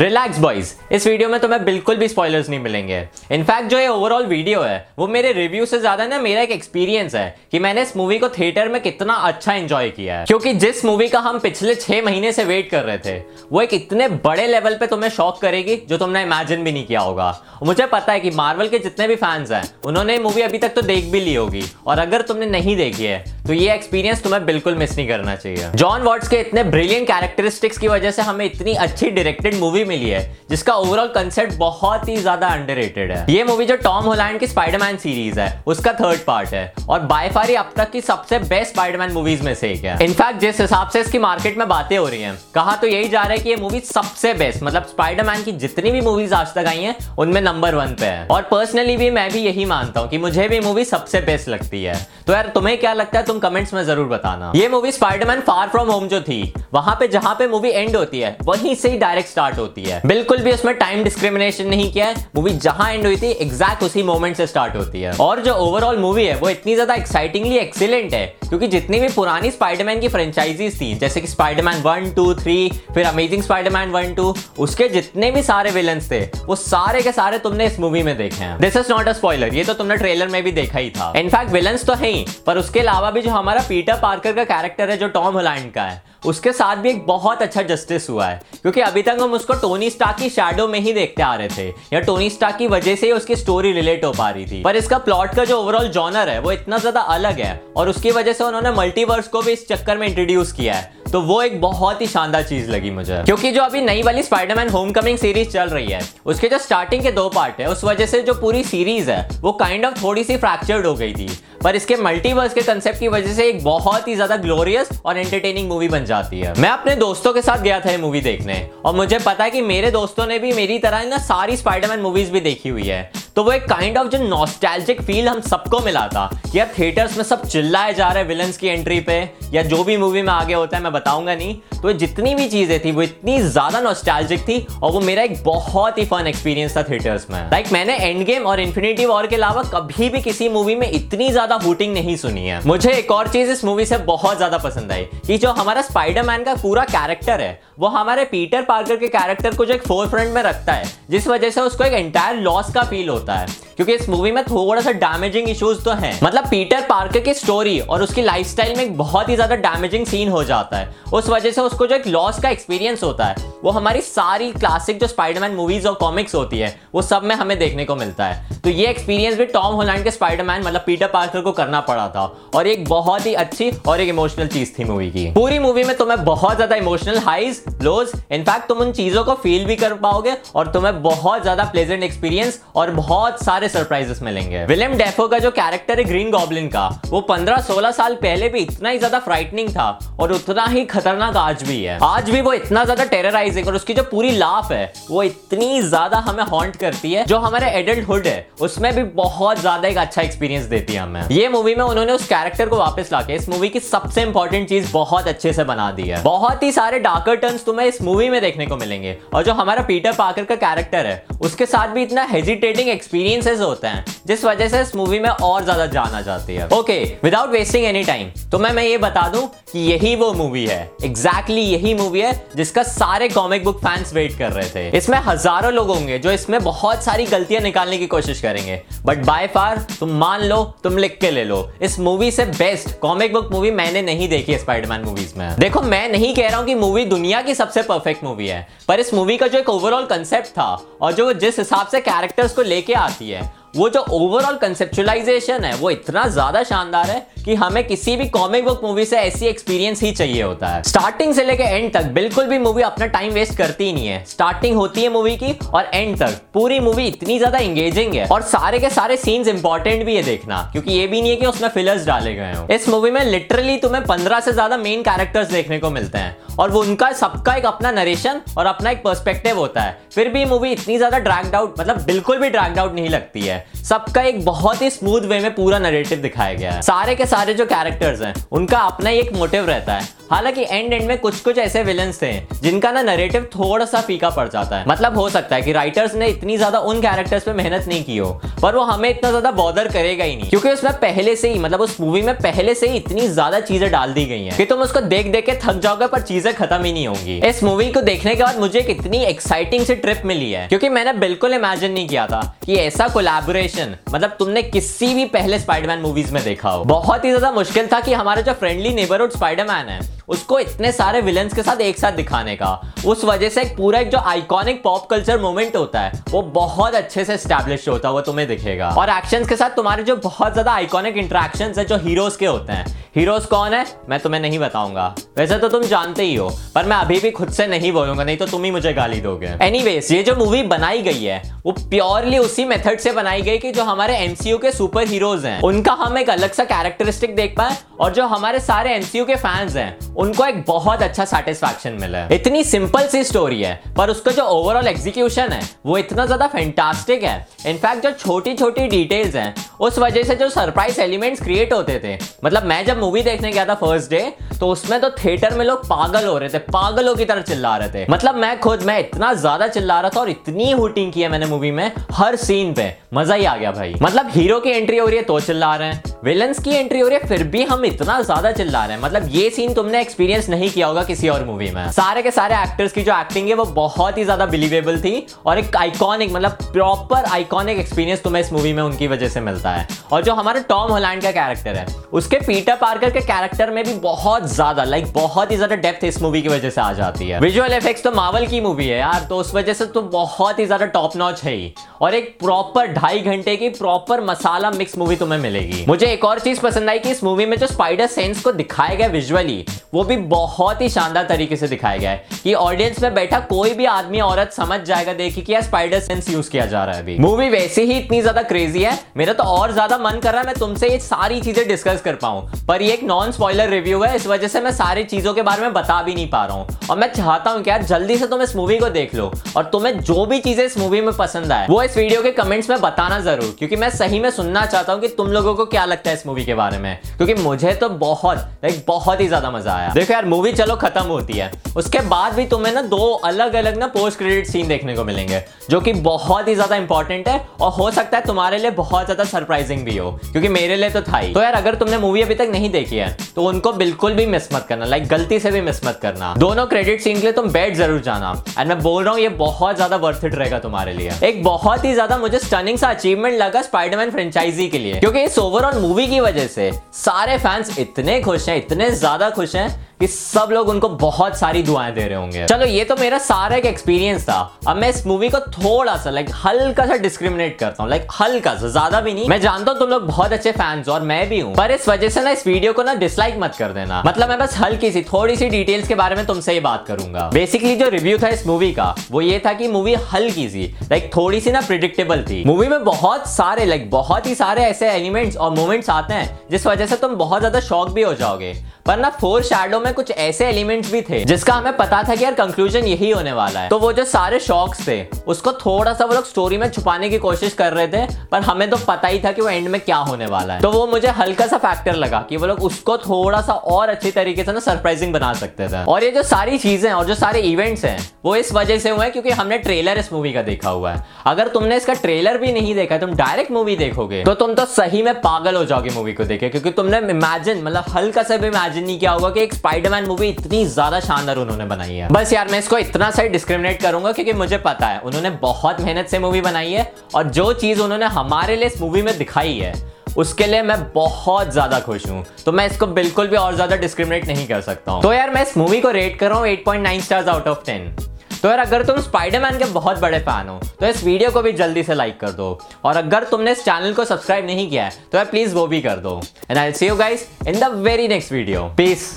Relax boys इस video में तुम्हें बिल्कुल भी स्पॉयलर्स नहीं मिलेंगे। इनफैक्ट जो ये ओवरऑल वीडियो है, वो मेरे रिव्यू से ज़्यादा ना मेरा एक एक्सपीरियंस है कि मैंने इस मूवी को थिएटर में कितना अच्छा एंजॉय किया है। क्योंकि जिस मूवी का हम पिछले छह महीने से वेट कर रहे थे, वो एक इतने बड़े लेवल पे तुम्हें शॉक करेगी जो तुमने इमेजिन भी नहीं किया होगा। मुझे पता है कि मार्वल के जितने भी फैंस हैं, उन्होंने मूवी अभी तक तो देख भी ली होगी। और अगर तुमने नहीं देखी है तो ये एक्सपीरियंस तुम्हें बिल्कुल मिस नहीं करना चाहिए। जॉन वॉट्स के इतने ब्रिलियंट कैरेक्टरिस्टिक्स की वजह से हमें इतनी अच्छी डायरेक्टेड मूवी मिली है, जिसका ओवरऑल कंसेप्ट बहुत ही ज़्यादा अंडररेटेड है। ये मूवी जो टॉम होलैंड की स्पाइडरमैन सीरीज़ है, उसका थर्ड पार्ट है, और बाय फार ही अब तक की सबसे बेस्ट स्पाइडरमैन मूवीज़ में से एक है। इनफैक्ट जिस हिसाब से इसकी मार्केट में बातें हो रही है, कहा तो यही जा रहा है कि ये मूवी सबसे बेस्ट मतलब स्पाइडरमैन की जितनी भी मूवीज़ आज तक आई है, उनमें नंबर वन पे है। और पर्सनली भी मैं भी यही मानता हूँ कि मुझे भी मूवी सबसे बेस्ट लगती है। तो यार, तुम्हें क्या लगता है, तुम कमेंट्स में ज़रूर बताना। ये movie Spider Man far from home जो थी, वहाँ पे जहाँ पे मूवी एंड होती है, वहीं से ही डायरेक्ट स्टार्ट होती है। बिल्कुल भी उसमें टाइम डिस्क्रिमिनेशन नहीं किया है मूवी जहाँ एंड हुई थी एग्जैक्ट उसी मोमेंट से स्टार्ट होती है। और जो ओवरऑल मूवी है, वो इतनी ज़्यादा एक्साइटिंगली एक्सीलेंट है, क्योंकि जितनी भी पुरानी स्पाइडरमैन की फ्रेंचाइजीज थी, जैसे कि Spider Man one two three फिर amazing Spider Man one two उसके जितने भी सारे विलन थे, वो सारे के सारे तुमने इस मूवी में देखे हैं। This is not a spoiler ये तो तुमने ट्रेलर में भी देखा ही था। इनफैक्ट विलन्स तो है ही पर उसके अलावा भी जो हमारा पीटर पार्कर का कैरेक्टर है, जो टॉम हलैंड का है, उसके साथ भी एक बहुत अच्छा जस्टिस हुआ है। क्योंकि अभी तक हम उसको टोनी स्टार की शैडो में ही देखते आ रहे थे, या टोनी स्टार की वजह से ही उसकी स्टोरी रिलेट हो पा रही थी। पर इसका प्लॉट का जो ओवरऑल जॉनर है, वो इतना ज़्यादा अलग है, और उसकी वजह से उन्होंने मल्टीवर्स को भी इस चक्कर में इंट्रोड्यूस किया है। तो वो एक बहुत ही शानदार चीज़ लगी मुझे। क्योंकि जो अभी नई वाली स्पाइडरमैन होमकमिंग सीरीज़ चल रही है, उसके जो स्टार्टिंग के दो पार्ट है, उस वजह से जो पूरी सीरीज़ है, वो काइंड ऑफ़ थोड़ी सी फ्रैक्चर्ड हो गई थी। पर इसके मल्टीवर्स के कंसेप्ट की वजह से एक बहुत ही ज़्यादा ग्लोरियस और एंटरटेनिंग मूवी बन जाती है। मैं अपने दोस्तों के साथ गया था ये मूवी देखने, और मुझे पता है कि मेरे दोस्तों ने भी मेरी तरह ना सारी स्पाइडरमैन मूवीज़ भी देखी हुई है। तो वो एक काइंड ऑफ़ जो नॉस्टैल्जिक फील हम सबको मिला था यार थिएटर्स में सब चिल्लाए जा रहे विलन्स की एंट्री पे या जो भी मूवी में आगे होता है मैं बताऊँगा नहीं। तो जितनी भी चीज़ें थी वो इतनी ज़्यादा नॉस्टैल्जिक थी और वो मेरा एक बहुत ही फन एक्सपीरियंस था थिएटर्स में। लाइक like, मैंने एंड गेम और इन्फिनिटी वॉर के अलावा कभी भी किसी मूवी में इतनी ज़्यादा हुटिंग नहीं सुनी है। मुझे एक और चीज़ इस मूवी से बहुत ज़्यादा पसंद आई कि जो हमारा स्पाइडरमैन का पूरा कैरेक्टर है वो हमारे पीटर पार्कर के कैरेक्टर को जो एक फोर फ्रंट में रखता है, जिस वजह से उसको एक एंटायर लॉस का फील होता है। क्योंकि इस मूवी में थोड़ा सा डैमेजिंग इश्यूज़ तो है। मतलब पीटर पार्कर की स्टोरी और उसकी लाइफस्टाइल में एक बहुत ही ज़्यादा डैमेजिंग सीन हो जाता है। उस वजह से उसको जो एक लॉस का एक्सपीरियंस होता है, वो हमारी सारी क्लासिक जो स्पाइडरमैन मूवीज़ और कॉमिक्स होती है, वो सब में हमें देखने को मिलता है। तो ये एक्सपीरियंस भी टॉम होलैंड के स्पाइडरमैन मतलब पीटर पार्कर को करना पड़ा था। और एक बहुत ही अच्छी और एक इमोशनल चीज़ थी मूवी की। पूरी मूवी में तुम्हें बहुत ज़्यादा इमोशनल हाइज लोज इनफैक्ट तुम उन चीज़ों को फील भी कर पाओगे और तुम्हें बहुत ज़्यादा प्लेजेंट एक्सपीरियंस और बहुत सारे सरप्राइजेस मिलेंगे। विलियम डेफो का जो कैरेक्टर है ग्रीन गॉबलिन का, वो 15-16 साल पहले भी इतना ही ज़्यादा फ्राइटनिंग था और उतना ही खतरनाक आज भी है। आज भी वो इतना ज़्यादा टेरराइजिंग और उसकी जो पूरी लाफ है, वो इतनी ज़्यादा हमें हॉन्ट करती है, जो हमारे एडल्टहुड है, उसमें भी बहुत ज़्यादा एक अच्छा एक्सपीरियंस देती है हमें। ये मूवी में उन्होंने उस कैरेक्टर को वापस लाके इस मूवी की सबसे इंपॉर्टेंट चीज़ बहुत अच्छे से बना दी है। बहुत ही सारे डार्कर टर्न्स तुम्हें इस मूवी में देखने को मिलेंगे। और जो हमारा पीटर पार्कर का कैरेक्टर है, उसके साथ भी इतना हेजिटेटिंग एक्सपीरियंसेस होते हैं, जिस वजह से इस मूवी में और ज़्यादा जान जाती है। Okay without wasting any time तो मैं मैं ये बता दूँ कि यही वो मूवी है। एग्जैक्टली exactly यही मूवी है जिसका सारे कॉमिक बुक फैंस वेट कर रहे थे। इसमें हज़ारों लोग होंगे जो इसमें बहुत सारी गलतियाँ निकालने की कोशिश करेंगे। बट बाय फार तुम मान लो, तुम लिख के ले लो। इस मूवी से बेस्ट कॉमिक बुक मूवी मैंने नहीं देखी स्पाइडरमैन मूवीज़ में। देखो, मैं नहीं कह रहा हूँ कि मूवी दुनिया की सबसे परफेक्ट मूवी है। पर इस मूवी का जो एक ओवरऑल कंसेप्ट था और जो जिस हिसाब से कैरेक्टर्स को लेके आती है, वो जो ओवरऑल कंसेप्चुलाइजेशन है, वो इतना ज़्यादा शानदार है कि हमें किसी भी कॉमिक बुक मूवी से ऐसी एक्सपीरियंस ही चाहिए होता है। स्टार्टिंग से लेकर एंड तक, बिल्कुल भी मूवी अपना टाइम वेस्ट करती ही नहीं है। स्टार्टिंग होती है मूवी की और एंड तक। पूरी मूवी इतनी ज़्यादा इंगेजिंग है। और सारे के सारे सीन्स इंपॉर्टेंट भी है देखना, क्योंकि ये भी नहीं है कि उसमें फिलर्स डाले गए हो। इस मूवी में लिटरली तुम्हें पंद्रह से ज़्यादा मेन कैरेक्टर्स देखने को मिलते हैं। और वो उनका, सबका एक अपना नरेशन और अपना एक पर्सपेक्टिव होता है। फिर भी मूवी इतनी ज़्यादा ड्रैग्ड आउट मतलब बिल्कुल भी ड्रैग्ड आउट नहीं लगती है। सबका एक बहुत ही स्मूथ वे में पूरा नरेटिव दिखाया गया है। सारे के सारे जो कैरेक्टर्स हैं उनका अपना एक मोटिव रहता है। हालाँकि एंड एंड में कुछ कुछ ऐसे विलन्स थे, जिनका ना नरेटिव थोड़ा सा फीका पड़ जाता है। मतलब हो सकता है कि राइटर्स ने इतनी ज़्यादा उन कैरेक्टर्स पे मेहनत नहीं की हो, पर वो हमें इतना ज़्यादा बॉदर करेगा ही नहीं। क्योंकि उसमें पहले से ही मतलब उस मूवी में पहले से ही इतनी ज़्यादा चीज़ें डाल दी गई हैं कि तुम उसको देख देख के थक जाओगे, पर चीज़ें खत्म ही नहीं होंगी। इस मूवी को देखने के बाद मुझे एक इतनी एक्साइटिंग सी ट्रिप मिली है, क्योंकि मैंने बिल्कुल इमेजिन नहीं किया था कि ऐसा कोलैबोरेशन मतलब तुमने किसी भी पहले स्पाइडरमैन मूवीज़ में देखा हो। बहुत ही ज़्यादा मुश्किल था कि हमारा जो फ्रेंडली नेबरहुड स्पाइडरमैन है उसको इतने सारे विलन्स के साथ एक साथ दिखाने का। उस वजह से एक पूरा एक जो आइकॉनिक पॉप कल्चर मोमेंट होता है, वो बहुत अच्छे से स्टैब्लिश होता है, वो तुम्हें दिखेगा। और एक्शंस के साथ तुम्हारे जो बहुत ज़्यादा आइकॉनिक इंटरेक्शंस है, जो हीरोज के होते हैं। हीरोज कौन है? मैं तुम्हें नहीं बताऊँगा। वैसे तो तुम जानते ही हो, पर मैं अभी भी खुद से नहीं बोलूँगा, नहीं तो तुम ही मुझे गाली दोगे। एनीवेज ये जो मूवी बनाई गई है, वो प्योरली उसी मेथड से बनाई गई कि जो हमारे एमसीयू के सुपर हीरोज हैं, उनका हम एक अलग सा कैरेक्टरिस्टिक देख पाए और जो हमारे सारे एमसीयू के फैंस हैं, उनको एक बहुत अच्छा सेटिस्फेक्शन मिला है। इतनी सिंपल सी स्टोरी है, पर उसका जो ओवरऑल एग्जीक्यूशन है, वो इतना ज़्यादा फैंटास्टिक है। इनफैक्ट जो छोटी छोटी डिटेल्स हैं उस वजह से जो सरप्राइज़ एलिमेंट्स क्रिएट होते थे। मतलब मैं जब मूवी देखने गया था फ़र्स्ट डे तो उसमें तो थिएटर में लोग पागल हो रहे थे, पागलों की तरह चिल्ला रहे थे। मतलब मैं खुद, मैं इतना ज़्यादा चिल्ला रहा था और इतनी हुटिंग की है मैंने मूवी में, हर सीन पे। मज़ा ही आ गया भाई। मतलब हीरो की एंट्री हो रही है तो चिल्ला रहे हैं। विलन्स की एंट्री हो रही है, फिर भी हम इतना ज़्यादा चिल्ला रहे हैं। मतलब ये सीन तुमने एक्सपीरियंस नहीं किया होगा किसी और मूवी में। सारे के सारे एक्टर्स की जो एक्टिंग है, वो बहुत ही ज़्यादा बिलीवेबल थी और एक आइकॉनिक मतलब प्रॉपर आइकॉनिक एक्सपीरियंस तुम्हें इस मूवी में उनकी वजह से मिलता है। और जो हमारा टॉम होलैंड का कैरेक्टर है, उसके पीटर पार्कर के कैरेक्टर में भी बहुत ज़्यादा लाइक बहुत ही ज़्यादा डेप्थ इस मूवी की वजह से आ जाती है। विजुअल इफेक्ट्स तो मावल की मूवी है यार तो उस वजह से तो बहुत ही ज़्यादा टॉप नॉच है ही। और एक प्रॉपर ढाई घंटे की प्रॉपर मसाला मिक्स मूवी तुम्हें मिलेगी। मुझे एक और चीज़ पसंद आई कि इस मूवी में जो स्पाइडर सेंस को दिखाया गया विजुअली वो भी बहुत ही शानदार तरीके से दिखाया गया है कि ऑडियंस में बैठा कोई भी आदमी, औरत समझ जाएगा देखिए कि यार स्पाइडर सेंस यूज़ किया जा रहा है अभी। मूवी वैसे ही इतनी ज़्यादा क्रेजी है, मेरा तो और ज़्यादा मन कर रहा है, मैं तुमसे ये सारी चीज़ें डिस्कस कर पाऊँ। पर ये एक नॉन स्पॉइलर रिव्यू है, इस वजह से मैं सारी चीज़ों के बारे में बता भी नहीं पा रहा हूँ। और मैं चाहता हूँ कि यार, जल्दी से तुम इस मूवी को देख लो और तुम्हें जो भी चीज़ें इस मूवी में पसंद आए, वो इस वीडियो के कमेंट्स में बताना ज़रूर, क्योंकि मैं सही में सुनना चाहता हूँ कि तुम लोगों को क्या लगता है इस मूवी के बारे में। क्योंकि मुझे तो बहुत लाइक बहुत ही ज़्यादा मज़ा आया। देखो यार मूवी चलो खत्म होती है। उसके बाद भी तुम्हें ना दो अलग अलग ना पोस्ट क्रेडिट सीन देखने को मिलेंगे, जो कि बहुत ही ज़्यादा इंपॉर्टेंट है और हो सकता है तुम्हारे लिए बहुत ज़्यादा सरप्राइजिंग भी हो, क्योंकि मेरे लिए तो था ही। तो यार, अगर तुमने मूवी अभी तक नहीं देखी है तो उनको बिल्कुल भी मिस मत करना लाइक गलती से भी मिस मत करना। दोनों क्रेडिट सीन के लिए तुम बैठ ज़रूर जाना। एंड मैं बोल रहा हूँ, ये बहुत ज़्यादा वर्थ इट रहेगा तुम्हारे लिए। एक बहुत ही ज़्यादा मुझे स्टनिंग सा अचीवमेंट लगा स्पाइडरमैन फ्रेंचाइजी के लिए। क्योंकि इस ओवरऑल मूवी की वजह से सारे फैंस इतने खुश हैं, इतने ज़्यादा खुश हैं कि सब लोग उनको बहुत सारी दुआएँ दे रहे होंगे। चलो, ये तो मेरा सारा एक एक्सपीरियंस था। अब मैं इस मूवी को थोड़ा सा लाइक हल्का सा डिस्क्रिमिनेट करता हूँ। लाइक हल्का सा, ज़्यादा भी नहीं। मैं जानता हूँ तुम लोग बहुत अच्छे फैंस और मैं भी हूँ। पर इस वजह से ना, इस वीडियो को ना डिसलाइक मत कर देना। मतलब मैं बस हल्की सी थोड़ी सी डिटेल्स के बारे में तुमसे ही बात करूँगा। बेसिकली जो रिव्यू था इस मूवी का, वो ये था कि मूवी हल्की सी लाइक थोड़ी सी ना प्रिडिक्टेबल थी। मूवी में बहुत सारे लाइक बहुत ही सारे ऐसे एलिमेंट्स और मोमेंट्स आते हैं, जिस वजह से तुम बहुत ज़्यादा शॉक भी हो जाओगे। पर ना फोर शैडो में कुछ ऐसे एलिमेंट्स भी थे, जिसका हमें पता था कि यार कंक्लूजन यही होने वाला है। तो वो जो सारे शॉक्स थे, उसको थोड़ा सा वो लोग स्टोरी में छुपाने की कोशिश कर रहे थे, पर हमें तो पता ही था कि वो एंड में क्या होने वाला है। तो वो मुझे हल्का सा फैक्टर लगा कि वो लोग उसको थोड़ा सा और अच्छी तरीके से ना सरप्राइजिंग बना सकते थे। और ये जो सारी चीज़ें और जो सारे इवेंट्स हैं, वो इस वजह से हुए क्योंकि हमने ट्रेलर इस मूवी का देखा हुआ है। अगर तुमने इसका ट्रेलर भी नहीं देखा, तुम डायरेक्ट मूवी देखोगे तो तुम तो सही में पागल हो जाओगे मूवी को देखे क्योंकि तुमने इमेजिन मतलब हल्का सा भी इमेजिन नहीं किया होगा कि एक स्पाइडरमैन मूवी इतनी ज़्यादा शानदार उन्होंने बनाई है। बस यार, मैं इसको इतना सही डिस्क्रिमिनेट करूँगा क्योंकि मुझे पता है, उन्होंने बहुत मेहनत से मूवी बनाई है और जो चीज़ उन्होंने हमारे लिए इस मूवी में दिखाई है, उसके लिए मैं बहुत ज़्यादा खुश हूँ। तो मैं इसको बिल्कुल भी और ज़्यादा डिस्क्रिमिनेट नहीं कर सकता हूँ। तो यार, मैं इस मूवी को रेट कर रहा हूँ 8.9 स्टार्स आउट ऑफ़ 10 तो यार, अगर तुम स्पाइडरमैन के बहुत बड़े फ़ैन हो तो इस वीडियो को भी जल्दी से लाइक कर दो। और अगर तुमने इस चैनल को सब्सक्राइब नहीं किया है तो यार प्लीज़ वो भी कर दो। And I see you guys in the very next video peace